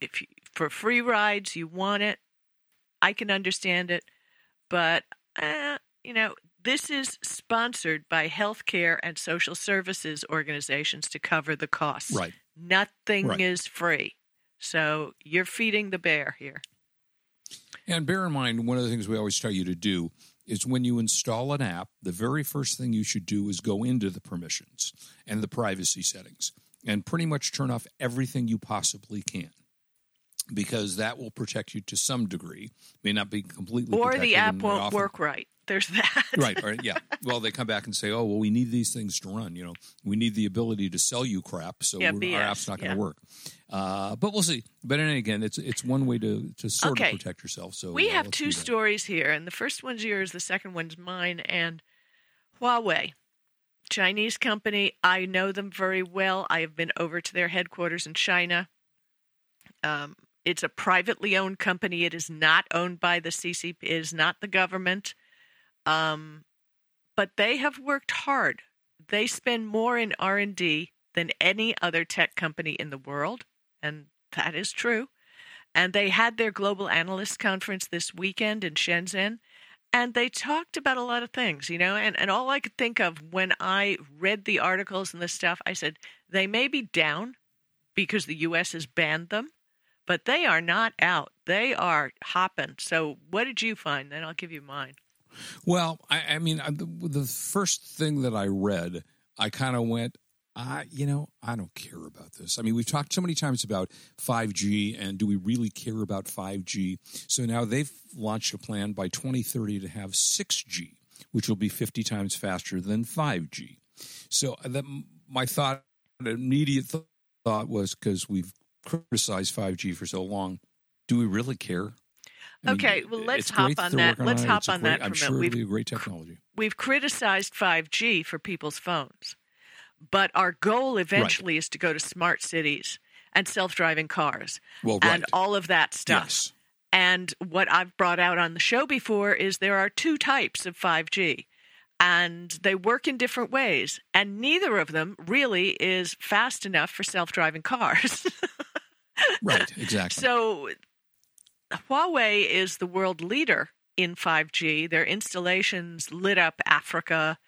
[SPEAKER 4] if you, for free rides you want it, I can understand it, but uh, you know, this is sponsored by healthcare and social services organizations to cover the costs.
[SPEAKER 3] Right.
[SPEAKER 4] Nothing
[SPEAKER 3] Right.
[SPEAKER 4] is free. So you're feeding the bear here.
[SPEAKER 3] And bear in mind, one of the things we always tell you to do is when you install an app, the very first thing you should do is go into the permissions and the privacy settings and pretty much turn off everything you possibly can. Because that will protect you to some degree. May not be completely
[SPEAKER 4] Or the app won't
[SPEAKER 3] often-
[SPEAKER 4] work right. There's that.
[SPEAKER 3] right, right, yeah. <laughs> Well, they come back and say, "Oh, well, we need these things to run. You know, we need the ability to sell you crap, so
[SPEAKER 4] Yeah,
[SPEAKER 3] our app's not going
[SPEAKER 4] yeah.
[SPEAKER 3] to work." Uh, but we'll see. But then again, it's it's one way to to sort
[SPEAKER 4] Okay.
[SPEAKER 3] of protect yourself. So
[SPEAKER 4] we have two stories here, and the first one's yours, the second one's mine. And Huawei, Chinese company, I know them very well. I have been over to their headquarters in China. Um, it's a privately owned company. It is not owned by the CCP. It is not the government. Um, but they have worked hard. They spend more in R and D than any other tech company in the world, and that is true. And they had their global analyst conference this weekend in Shenzhen. And they talked about a lot of things, you know, and, and all I could think of when I read the articles and the stuff, I said, they may be down because the U.S. has banned them, but they are not out. They are hopping. So what did you find? Then I'll give you mine.
[SPEAKER 3] Well, I, I mean, the, first thing that I read, I kind of went, I, you know, I don't care about this. I mean, we've talked so many times about 5G and do we really care about 5G? So now they've launched a plan by 2030 to have 6G, which will be 50 times faster than 5G. So uh, that my thought, immediate thought was because we've criticized 5G for so long, do we really care? I mean,
[SPEAKER 4] Okay, well, let's hop on that. Let's hop on
[SPEAKER 3] great-
[SPEAKER 4] that for
[SPEAKER 3] I'm
[SPEAKER 4] a
[SPEAKER 3] sure
[SPEAKER 4] minute.
[SPEAKER 3] it'll
[SPEAKER 4] We've-
[SPEAKER 3] be a great technology.
[SPEAKER 4] We've criticized 5G for people's phones, but our goal eventually is to go to smart cities and self driving cars
[SPEAKER 3] Well, right.
[SPEAKER 4] and all of that stuff.
[SPEAKER 3] Yes.
[SPEAKER 4] And what I've brought out on the show before is there are two types of 5G, and they work in different ways, and neither of them really is fast enough for self driving cars. <laughs>
[SPEAKER 3] Right, <laughs> exactly.
[SPEAKER 4] So, Huawei is the world leader in 5G. Their installations lit up Africa,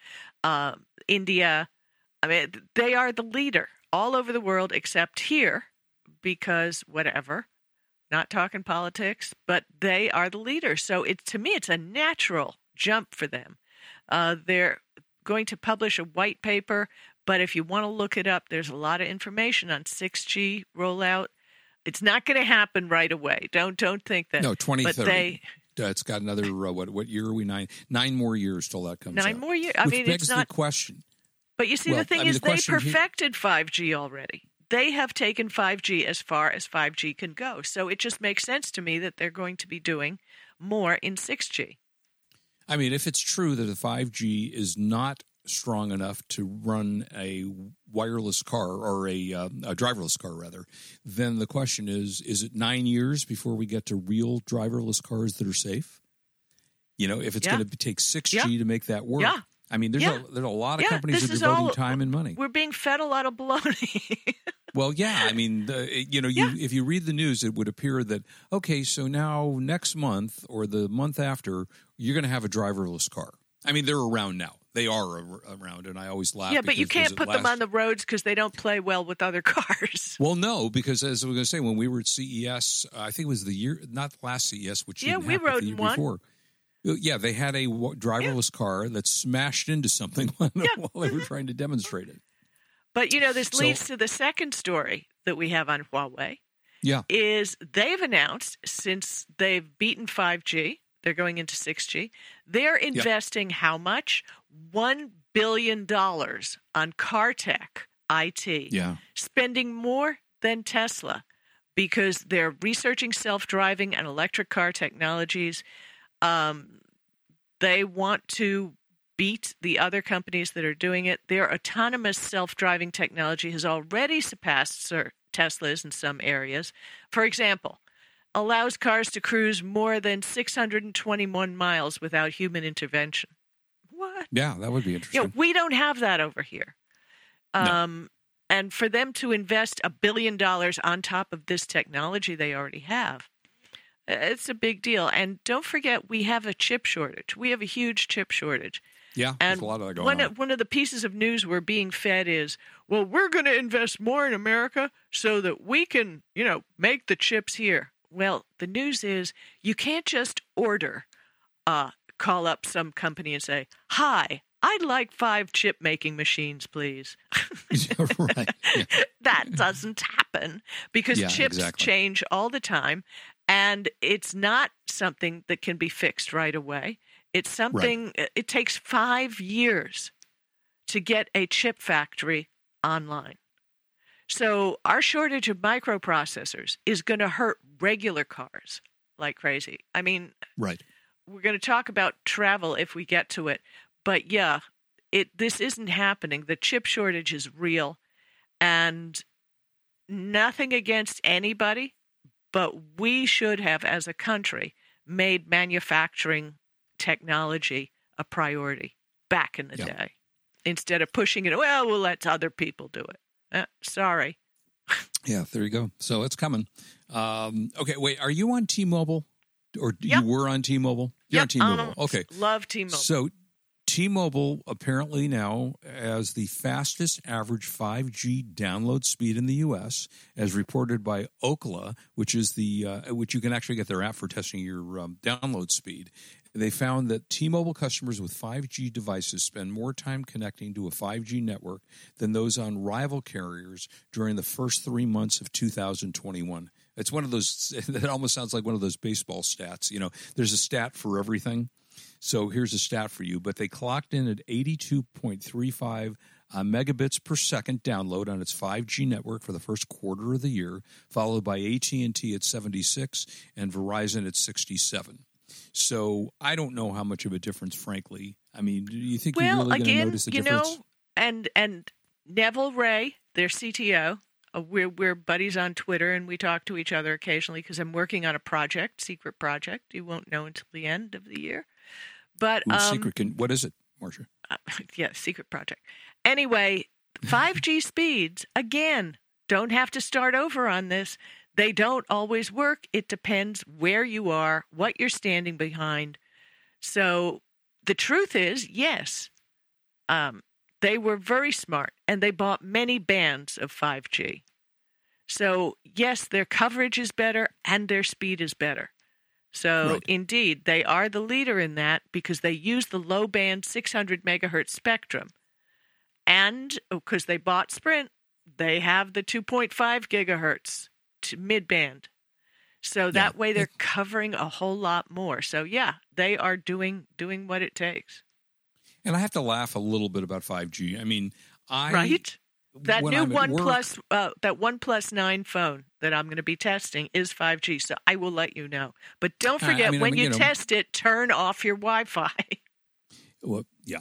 [SPEAKER 4] uh, India. I mean, they are the leader all over the world except here because whatever. Not talking politics, but they are the leader. So it to me, it's a natural jump for them. Uh, they're going to publish a white paper, but if you want to look it up, there's a lot of information on 6G rollout. It's not going to happen right away. Don't don't think that.
[SPEAKER 3] no, 2030.
[SPEAKER 4] But they
[SPEAKER 3] Uh, it's got another uh, what? What year are we? Nine nine more years till that comes.
[SPEAKER 4] nine
[SPEAKER 3] out.
[SPEAKER 4] more years. I
[SPEAKER 3] Which
[SPEAKER 4] mean,
[SPEAKER 3] begs
[SPEAKER 4] it's not.
[SPEAKER 3] the question.
[SPEAKER 4] But you see,
[SPEAKER 3] well,
[SPEAKER 4] the thing
[SPEAKER 3] I mean,
[SPEAKER 4] is,
[SPEAKER 3] the
[SPEAKER 4] they perfected 5G already. They have taken 5G as far as 5G can go. So it just makes sense to me that they're going to be doing more in 6G.
[SPEAKER 3] I mean, if it's true that the 5G is not strong enough to run a wireless car or a, uh, a driverless car, rather, then the question is: Is it nine years before we get to real driverless cars that are safe? You know, if it's
[SPEAKER 4] Yeah.
[SPEAKER 3] going to take 6G
[SPEAKER 4] Yeah.
[SPEAKER 3] to make that work.
[SPEAKER 4] Yeah.
[SPEAKER 3] I mean, there's a there's a lot of companies that are devoting
[SPEAKER 4] all-
[SPEAKER 3] time and money.
[SPEAKER 4] We're being fed a lot of baloney. <laughs>
[SPEAKER 3] Well, yeah, I mean, the, you know, you if you read the news, it would appear that okay, so now next month or the month after, you're going to have a driverless car. I mean, they're around now. They are ar- around, and I always laugh.
[SPEAKER 4] yeah, but you can't put them on the roads because they don't play well with other <laughs> cars.
[SPEAKER 3] Well, no, because as I was going to say, when we were at CES, uh, I think it was the year, not last CES, which
[SPEAKER 4] Yeah, we rode in one.
[SPEAKER 3] before. Uh, Yeah, they had a driverless car that smashed into something <laughs> while they were trying to demonstrate it.
[SPEAKER 4] But you know, this
[SPEAKER 3] So-
[SPEAKER 4] leads to the second story that we have on Huawei.
[SPEAKER 3] Yeah,
[SPEAKER 4] is they've announced since they've beaten 5G, they're going into 6G, they're investing how much? $1 billion on car tech IT,
[SPEAKER 3] yeah,
[SPEAKER 4] spending more than Tesla because they're researching self driving and electric car technologies. Um, they want to beat the other companies that are doing it. Their autonomous self driving technology has already surpassed Teslas in some areas. For example, allows cars to cruise more than 621 miles without human intervention. What?
[SPEAKER 3] yeah. That would be interesting.
[SPEAKER 4] Know, we don't have that over here.
[SPEAKER 3] No.
[SPEAKER 4] Um, And for them to invest a billion dollars on top of this technology they already have, uh, it's a big deal. And don't forget, we have a chip shortage. We have a huge chip shortage.
[SPEAKER 3] yeah,
[SPEAKER 4] And
[SPEAKER 3] there's a lot of that going
[SPEAKER 4] one,
[SPEAKER 3] on.
[SPEAKER 4] Of, one of the pieces of news we're being fed is, well, we're going to invest more in America so that we can, you know, make the chips here. Well, the news is you can't just order, uh, call up some company and say, hi, I'd like five chip making machines, please. <laughs>
[SPEAKER 3] right. Yeah. <laughs>
[SPEAKER 4] that doesn't happen because
[SPEAKER 3] Yeah,
[SPEAKER 4] chips
[SPEAKER 3] exactly.
[SPEAKER 4] change all the time and it's not something that can be fixed right away it's something it takes 5 years to get a chip factory online so our shortage of microprocessors is going to hurt regular cars like crazy i mean
[SPEAKER 3] Right.
[SPEAKER 4] we're going to talk about travel if we get to it but yeah it this isn't happening the chip shortage is real and nothing against anybody but we should have as a country made manufacturing technology a priority back in the
[SPEAKER 3] Yeah.
[SPEAKER 4] day instead of pushing it well we'll let other people do it uh, sorry
[SPEAKER 3] Yeah, there you go. So it's coming. Um, okay, wait. Are you on T-Mobile, or
[SPEAKER 4] Yep.
[SPEAKER 3] you were on T-Mobile? You're on
[SPEAKER 4] Yep,
[SPEAKER 3] T-Mobile.
[SPEAKER 4] um,
[SPEAKER 3] okay.
[SPEAKER 4] love t-mobile
[SPEAKER 3] So T-Mobile apparently now has the fastest average 5G download speed in the U.S., as reported by Ookla, which is the uh, which you can actually get their app for testing your um, download speed. They found that T-Mobile customers with 5G devices spend more time connecting to a 5G network than those on rival carriers during the first three months of 2021. It's one of those <laughs> that almost sounds like one of those baseball stats. You know, there's a stat for everything. So here's a stat for you, but they clocked in at 82.35 uh, megabits per second download on its 5G network for the first quarter of the year, followed by AT&T at 76 and Verizon at 67. So I don't know how much of a difference, frankly. I mean, do you think you're
[SPEAKER 4] well
[SPEAKER 3] really going to notice a
[SPEAKER 4] you
[SPEAKER 3] difference?
[SPEAKER 4] know and and neville ray their cto uh, we're, we're buddies on twitter and we talk to each other occasionally because i'm working on a project secret project you won't know until the end of the year but
[SPEAKER 3] Ooh,
[SPEAKER 4] um,
[SPEAKER 3] secret can, what is it, Marsha? <laughs>
[SPEAKER 4] uh, yeah secret project anyway 5g <laughs> speeds again don't have to start over on this they don't always work. It depends where you are what you're standing behind. So the truth is yes um, they were very smart and they bought many bands of 5g so yes their coverage is better and their speed is better. So
[SPEAKER 3] Right.
[SPEAKER 4] indeed, they are the leader in that because they use the low band 600 megahertz spectrum. And because they bought Sprint, they have the 2.5 gigahertz mid band. So that
[SPEAKER 3] Yeah.
[SPEAKER 4] way they're covering a whole lot more. So yeah, they are doing doing what it takes.
[SPEAKER 3] And I have to laugh a little bit about 5G. I mean, I
[SPEAKER 4] right? That new
[SPEAKER 3] I'm
[SPEAKER 4] One
[SPEAKER 3] work-
[SPEAKER 4] Plus, uh, that OnePlus Nine phone that I'm going to be testing is 5G. So I will let you know. But don't
[SPEAKER 3] I- I
[SPEAKER 4] forget
[SPEAKER 3] mean, I
[SPEAKER 4] when
[SPEAKER 3] mean,
[SPEAKER 4] you,
[SPEAKER 3] you know-
[SPEAKER 4] test it, turn off your Wi-Fi. <laughs>
[SPEAKER 3] Well, yeah.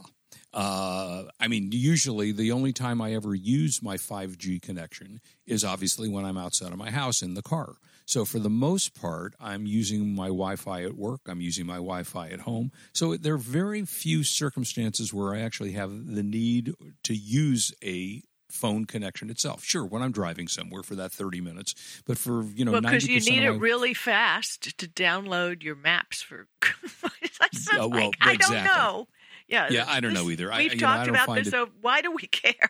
[SPEAKER 3] Uh, I mean, usually the only time I ever use my 5G connection is obviously when I'm outside of my house in the car. So for the most part, I'm using my Wi-Fi at work. I'm using my Wi-Fi at home. So there are very few circumstances where I actually have the need to use a phone connection itself. Sure, when I'm driving somewhere for that 30 minutes, but for you know,
[SPEAKER 4] well, because you
[SPEAKER 3] 90%
[SPEAKER 4] need it
[SPEAKER 3] my-
[SPEAKER 4] really fast to download your maps for. <laughs> It's
[SPEAKER 3] Uh, well,
[SPEAKER 4] like, I don't know. Yeah,
[SPEAKER 3] Yeah, I don't
[SPEAKER 4] this-
[SPEAKER 3] know either.
[SPEAKER 4] We've
[SPEAKER 3] know, I
[SPEAKER 4] talked
[SPEAKER 3] don't
[SPEAKER 4] about this,
[SPEAKER 3] it-
[SPEAKER 4] so why do we <laughs> care?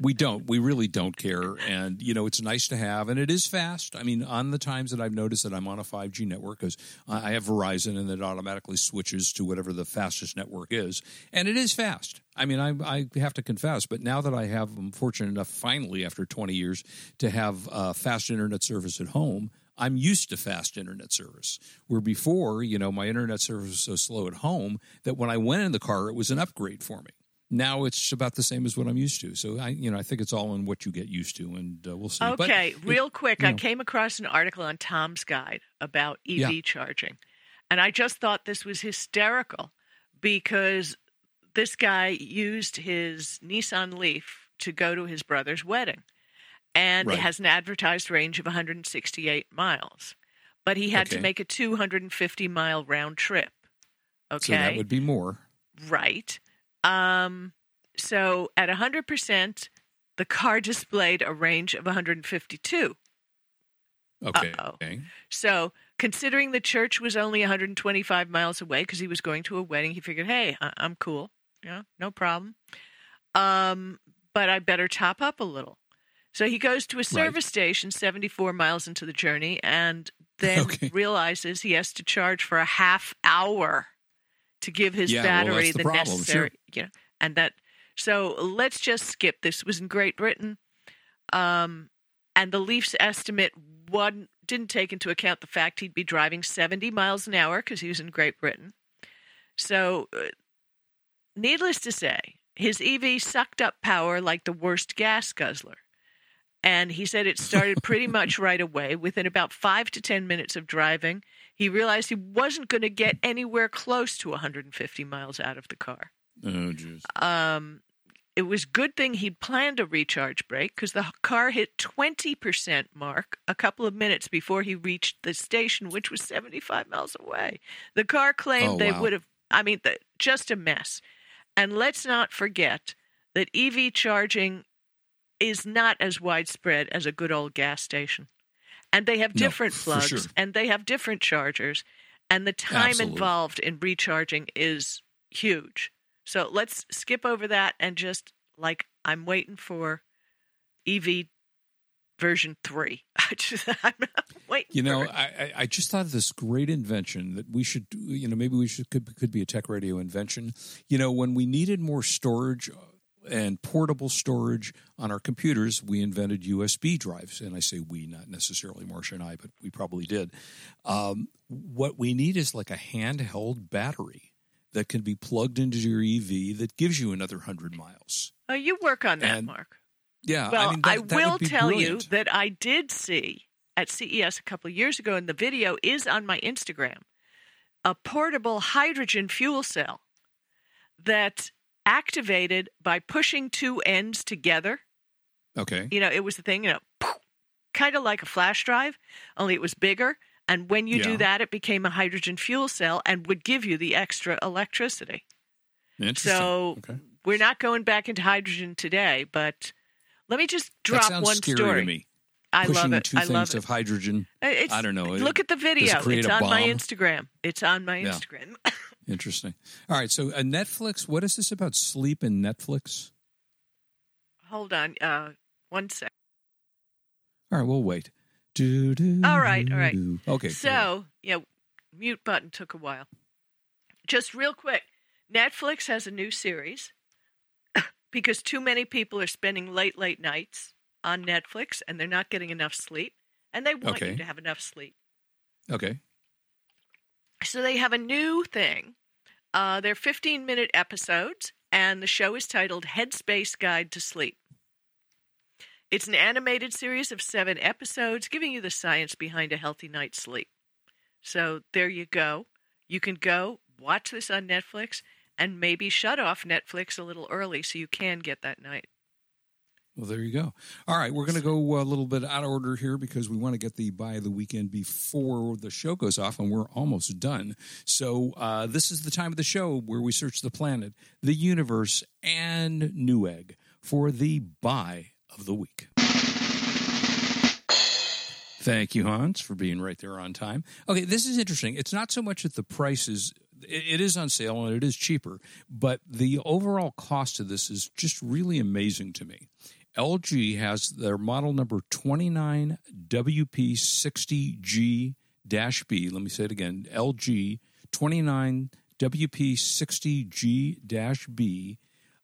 [SPEAKER 3] We don't. We really don't care. And, you know, it's nice to have. And it is fast. I mean, on the times that I've noticed that I'm on a 5G network, because I have Verizon and it automatically switches to whatever the fastest network is. And it is fast. I mean, I, I have to confess, but now that I have, I'm fortunate enough finally after 20 years to have uh, fast internet service at home, I'm used to fast internet service. Where before, you know, my internet service was so slow at home that when I went in the car, it was an upgrade for me now it's about the same as what I'm used to. So I, you know, I think it's all in what you get used to, and uh, we'll see. But
[SPEAKER 4] Okay,
[SPEAKER 3] it-
[SPEAKER 4] real quick,
[SPEAKER 3] you
[SPEAKER 4] I came across an article on Tom's Guide about EV
[SPEAKER 3] Yeah.
[SPEAKER 4] charging, and I just thought this was hysterical because this guy used his Nissan Leaf to go to his brother's wedding, and
[SPEAKER 3] Right.
[SPEAKER 4] it has an advertised range of 168 miles, but he had to make a 250 mile round trip. Okay,
[SPEAKER 3] so that would be more.
[SPEAKER 4] Right. Um, so at 100%, the car <laughs> displayed a range of 152.
[SPEAKER 3] Okay.
[SPEAKER 4] Uh-oh. So, considering the church was only 125 miles away because he was going to a wedding, he figured, hey, I- I'm cool. Yeah, no problem. Um, but I better top up a little. So he goes to a service station 74 miles into the journey and then <laughs>
[SPEAKER 3] Okay.
[SPEAKER 4] realizes he has to charge for a half hour to give his
[SPEAKER 3] Yeah,
[SPEAKER 4] battery
[SPEAKER 3] that's the
[SPEAKER 4] the,
[SPEAKER 3] problem, sure.
[SPEAKER 4] necessary, you know, and that. So let's just skip this. It was in Great Britain. Um, and the Leafs estimate one didn't take into account the fact he'd be driving 70 miles an hour because he was in Great Britain. So, uh, needless to say, his EV sucked up power like the worst gas guzzler. And he said it started pretty much right away. Within about five to 10 minutes of driving, he realized he wasn't going to get anywhere close to 150 miles out of the car
[SPEAKER 3] Oh, jeez.
[SPEAKER 4] um, it was good thing he'd planned a recharge break because the car hit 20% mark a couple of minutes before he reached the station, which was 75 miles away. The car claimed
[SPEAKER 3] Oh,
[SPEAKER 4] they
[SPEAKER 3] wow.
[SPEAKER 4] would have, I mean, the, just a mess. And let's not forget that EV charging is not as widespread as a good old gas station. And they have different
[SPEAKER 3] for
[SPEAKER 4] plugs
[SPEAKER 3] sure.
[SPEAKER 4] and they have different chargers. And the time
[SPEAKER 3] Absolutely.
[SPEAKER 4] involved in recharging is huge. So let's skip over that and just like I'm waiting for EV version three. <laughs> I just, I'm waiting.
[SPEAKER 3] You know,
[SPEAKER 4] for it.
[SPEAKER 3] I, I- I just thought of this great invention that we should, you know, maybe we should could, could be a tech radio invention. You know, when we needed more storage and portable storage on our computers, we invented USB drives. And I say we, not necessarily Marsha and I, but we probably did. Um, what we need is like a handheld battery that can be plugged into your EV that gives you another 100 miles.
[SPEAKER 4] oh, you work on that,
[SPEAKER 3] and-
[SPEAKER 4] Mark.
[SPEAKER 3] Yeah,
[SPEAKER 4] Well,
[SPEAKER 3] I mean, that, that
[SPEAKER 4] will tell
[SPEAKER 3] brilliant.
[SPEAKER 4] you that I did see at CES a couple of years ago, and the video is on my Instagram, a portable hydrogen fuel cell that activated by pushing two ends together.
[SPEAKER 3] Okay.
[SPEAKER 4] You know, it was the thing, you know, kind of like a flash drive, only it was bigger. And when you
[SPEAKER 3] Yeah.
[SPEAKER 4] do that, it became a hydrogen fuel cell and would give you the extra electricity.
[SPEAKER 3] Interesting.
[SPEAKER 4] So
[SPEAKER 3] okay.
[SPEAKER 4] we're not going back into hydrogen today, but let me just drop one
[SPEAKER 3] scary
[SPEAKER 4] story.
[SPEAKER 3] to me.
[SPEAKER 4] I
[SPEAKER 3] Pushing
[SPEAKER 4] love it.
[SPEAKER 3] two
[SPEAKER 4] I love it.
[SPEAKER 3] of hydrogen.
[SPEAKER 4] Uh, it's,
[SPEAKER 3] I don't know.
[SPEAKER 4] Look at the video. It's on my? Instagram. It's on my
[SPEAKER 3] Yeah.
[SPEAKER 4] Instagram. <laughs>
[SPEAKER 3] Interesting. All right. So, uh, Netflix. What is this about sleep and Netflix?
[SPEAKER 4] Hold on. Uh, one sec.
[SPEAKER 3] All right. We'll wait. Do, do,
[SPEAKER 4] All right, all right.
[SPEAKER 3] do. Okay.
[SPEAKER 4] So, yeah, mute button took a while. Just real quick Netflix has a new series <coughs> because too many people are spending late, late nights on Netflix and they're not getting enough sleep. And they want
[SPEAKER 3] Okay.
[SPEAKER 4] you to have enough sleep.
[SPEAKER 3] Okay.
[SPEAKER 4] So they have a new thing. Uh, they're 15 minute episodes, and the show is titled Headspace Guide to Sleep. It's an animated series of seven episodes giving you the science behind a healthy night's sleep. So there you go. You can go watch this on Netflix and maybe shut off Netflix a little early so you can get that night.
[SPEAKER 3] Well, there you go. All right, we're going to go a little bit out of order here because we want to get the buy of the weekend before the show goes off, and we're almost done. So uh, this is the time of the show where we search the planet, the universe, and Newegg for the buy of the week. Thank you, Hans, for being right there on time. Okay, this is interesting. It's not so much that the prices it, it is on sale and it is cheaper, but the overall cost of this is just really amazing to me. LG has their model number 29WP60G B. Let me say it again LG 29WP60G B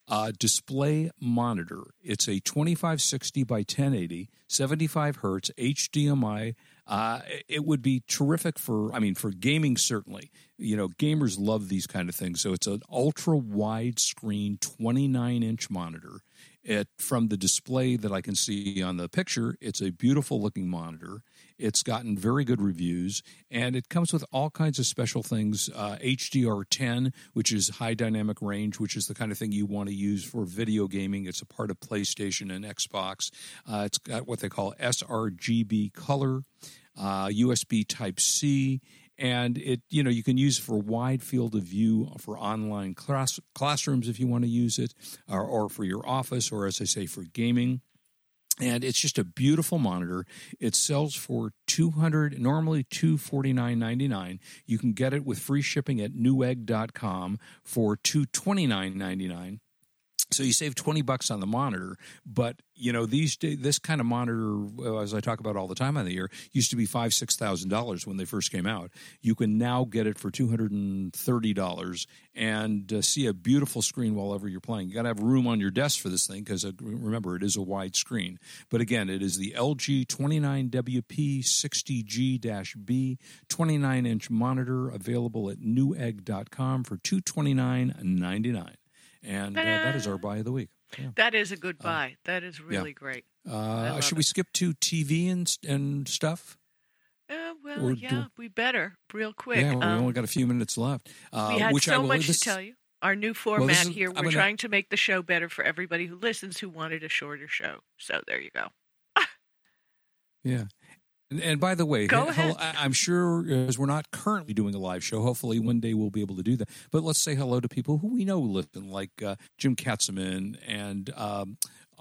[SPEAKER 3] uh, display monitor. It's a 2560 by 1080, 75 hertz HDMI. Uh, it would be terrific for, I mean, for gaming certainly. You know, gamers love these kind of things. So it's an ultra wide screen, 29 inch monitor. It from the display that I can see on the picture, it's a beautiful looking monitor. It's gotten very good reviews, and it comes with all kinds of special things. Uh, HDR10, which is high dynamic range, which is the kind of thing you want to use for video gaming. It's a part of PlayStation and Xbox. Uh, it's got what they call sRGB color, uh, USB Type C and it you know you can use it for wide field of view for online class, classrooms if you want to use it or, or for your office or as i say for gaming and it's just a beautiful monitor. It sells for 200 normally 249.99. You can get it with free shipping at newegg.com for 229.99. So you save 20 bucks on the monitor, but you know these this kind of monitor as I talk about all the time on the air used to be 5 $6,000 when they first came out. You can now get it for $230 and uh, see a beautiful screen while ever you're playing. You got to have room on your desk for this thing because uh, remember it is a wide screen. But again, it is the LG 29WP 60G-B 29 inch monitor available at newegg.com for 229.99 and uh, that is our buy of the week.
[SPEAKER 4] Yeah. That is a good buy. Uh, that is really yeah. great.
[SPEAKER 3] Uh, should we skip to TV and and stuff?
[SPEAKER 4] Uh, well, or yeah, do... we better real quick.
[SPEAKER 3] Yeah, well, um, we only got a few minutes left.
[SPEAKER 4] Uh, we had so much this... to tell you. Our new format well, is, here. We're gonna... trying to make the show better for everybody who listens who wanted a shorter show. So there you go. <laughs>
[SPEAKER 3] yeah, and, and, by the way,
[SPEAKER 4] Go ahead.
[SPEAKER 3] I'm sure as we're not currently doing a live show, hopefully one day we'll be able to do that. But let's say hello to people who we know listen, like uh, Jim Katzeman and um,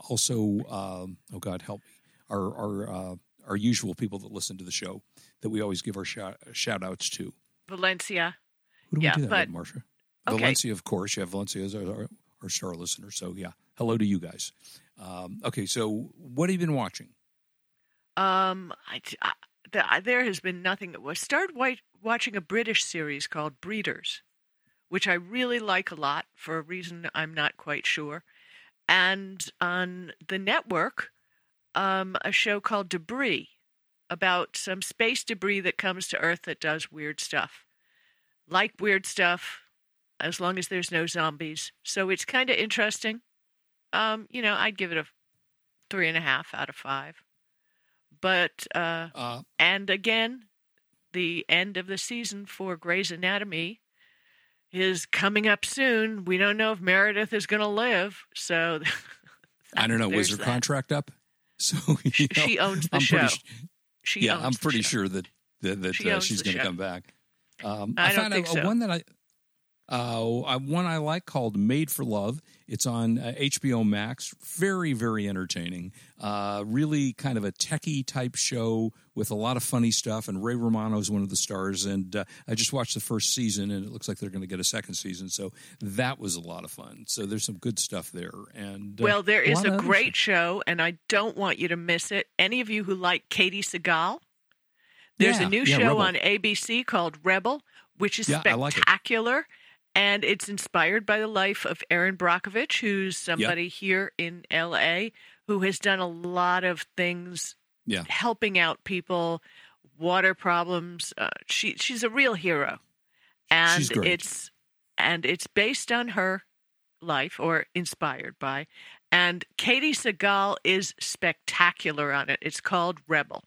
[SPEAKER 3] also, um, oh God, help me, our our uh, our usual people that listen to the show that we always give our shout, shout outs to.
[SPEAKER 4] Valencia.
[SPEAKER 3] Who do
[SPEAKER 4] yeah,
[SPEAKER 3] we do that
[SPEAKER 4] but,
[SPEAKER 3] with, Marsha?
[SPEAKER 4] Okay.
[SPEAKER 3] Valencia, of course. Yeah, Valencia is our, our star listener. So yeah, hello to you guys. Um, okay, so what have you been watching?
[SPEAKER 4] Um, I, I, there has been nothing. I started white, watching a British series called Breeders, which I really like a lot for a reason I'm not quite sure. And on the network, um, a show called Debris about some space debris that comes to Earth that does weird stuff. Like weird stuff, as long as there's no zombies. So it's kind of interesting. Um, you know, I'd give it a three and a half out of five. But uh, uh, and again, the end of the season for Grey's Anatomy is coming up soon. We don't know if Meredith is going to live, so <laughs>
[SPEAKER 3] I don't know. Was her that. contract up? <laughs> So
[SPEAKER 4] you know, she owns the
[SPEAKER 3] I'm
[SPEAKER 4] show.
[SPEAKER 3] Pretty,
[SPEAKER 4] she
[SPEAKER 3] yeah, I'm pretty
[SPEAKER 4] show.
[SPEAKER 3] sure that that, that
[SPEAKER 4] she
[SPEAKER 3] uh, she's going to come back.
[SPEAKER 4] Um, I, I
[SPEAKER 3] found
[SPEAKER 4] a, so.
[SPEAKER 3] one that I uh, one I like called Made for Love. It's on uh, HBO Max. Very, very entertaining. Uh, really kind of a techie type show with a lot of funny stuff. And Ray Romano is one of the stars. And uh, I just watched the first season, and it looks like they're going to get a second season. So that was a lot of fun. So there's some good stuff there. And
[SPEAKER 4] uh, well, there is
[SPEAKER 3] a,
[SPEAKER 4] a great show, and I don't want you to miss it. Any of you who like Katey Sagal, there's
[SPEAKER 3] yeah,
[SPEAKER 4] a new
[SPEAKER 3] yeah,
[SPEAKER 4] show
[SPEAKER 3] Rebel.
[SPEAKER 4] on ABC called Rebel, which is
[SPEAKER 3] yeah,
[SPEAKER 4] spectacular. And it's inspired by the life of Erin Brockovich, who's somebody
[SPEAKER 3] yep.
[SPEAKER 4] here in LA who has done a lot of things
[SPEAKER 3] yeah.
[SPEAKER 4] helping out people, water problems. Uh, she she's a real hero, and it's and it's based on her life or inspired by. And Katey Sagal is spectacular on it. It's called Rebel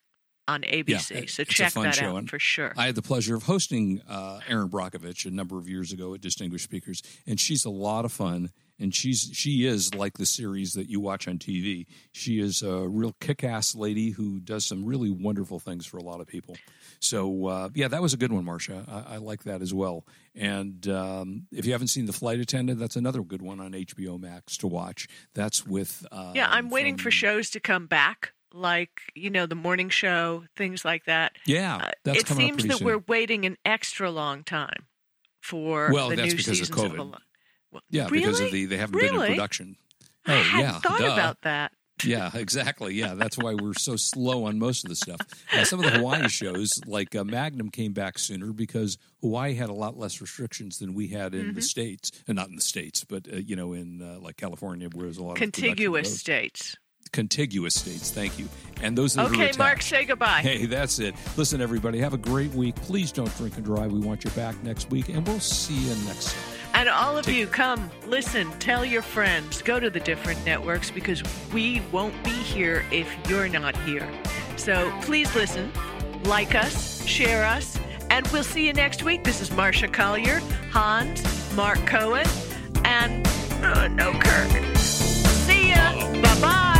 [SPEAKER 4] on ABC.
[SPEAKER 3] Yeah,
[SPEAKER 4] so check that
[SPEAKER 3] show.
[SPEAKER 4] out for sure.
[SPEAKER 3] I had the pleasure of hosting uh, Erin Brockovich a number of years ago at Distinguished Speakers, and she's a lot of fun. And she's she is like the series that you watch on TV. She is a real kick-ass lady who does some really wonderful things for a lot of people. So uh, yeah, that was a good one, Marsha. I, I like that as well. And um, if you haven't seen The Flight Attendant, that's another good one on HBO Max to watch. That's with um,
[SPEAKER 4] yeah. I'm waiting
[SPEAKER 3] from,
[SPEAKER 4] for shows to come back like you know the morning show things like that
[SPEAKER 3] yeah
[SPEAKER 4] uh, it seems that
[SPEAKER 3] soon.
[SPEAKER 4] we're waiting an extra long time for
[SPEAKER 3] Well,
[SPEAKER 4] the
[SPEAKER 3] that's
[SPEAKER 4] new
[SPEAKER 3] because of
[SPEAKER 4] seasons of,
[SPEAKER 3] COVID.
[SPEAKER 4] Alone. Well,
[SPEAKER 3] Yeah,
[SPEAKER 4] really?
[SPEAKER 3] because of the they haven't been in production.
[SPEAKER 4] I
[SPEAKER 3] Oh
[SPEAKER 4] hadn't
[SPEAKER 3] yeah,
[SPEAKER 4] thought
[SPEAKER 3] duh.
[SPEAKER 4] about that.
[SPEAKER 3] Yeah, exactly. Yeah, that's why we're so slow on most of the stuff. Uh, some of the Hawaii shows, like uh, Magnum, came back sooner because Hawaii had a lot less restrictions than we had in
[SPEAKER 4] Mm-hmm.
[SPEAKER 3] the states, and not in the states, but uh, you know, in uh, like California, where there's a lot of
[SPEAKER 4] Contiguous states.
[SPEAKER 3] Contiguous states. Thank you. And those are
[SPEAKER 4] Okay. Mark, say goodbye.
[SPEAKER 3] Hey, that's it. Listen, everybody, have a great week. Please don't drink and drive. We want you back next week, and we'll see you next time.
[SPEAKER 4] And all of you, come, listen, tell your friends, go to the different networks because we won't be here if you're not here. So please listen, like us, share us, and we'll see you next week. This is Marsha Collier, Hans, Mark Cohen, and uh, no Kirk. See ya. Bye bye.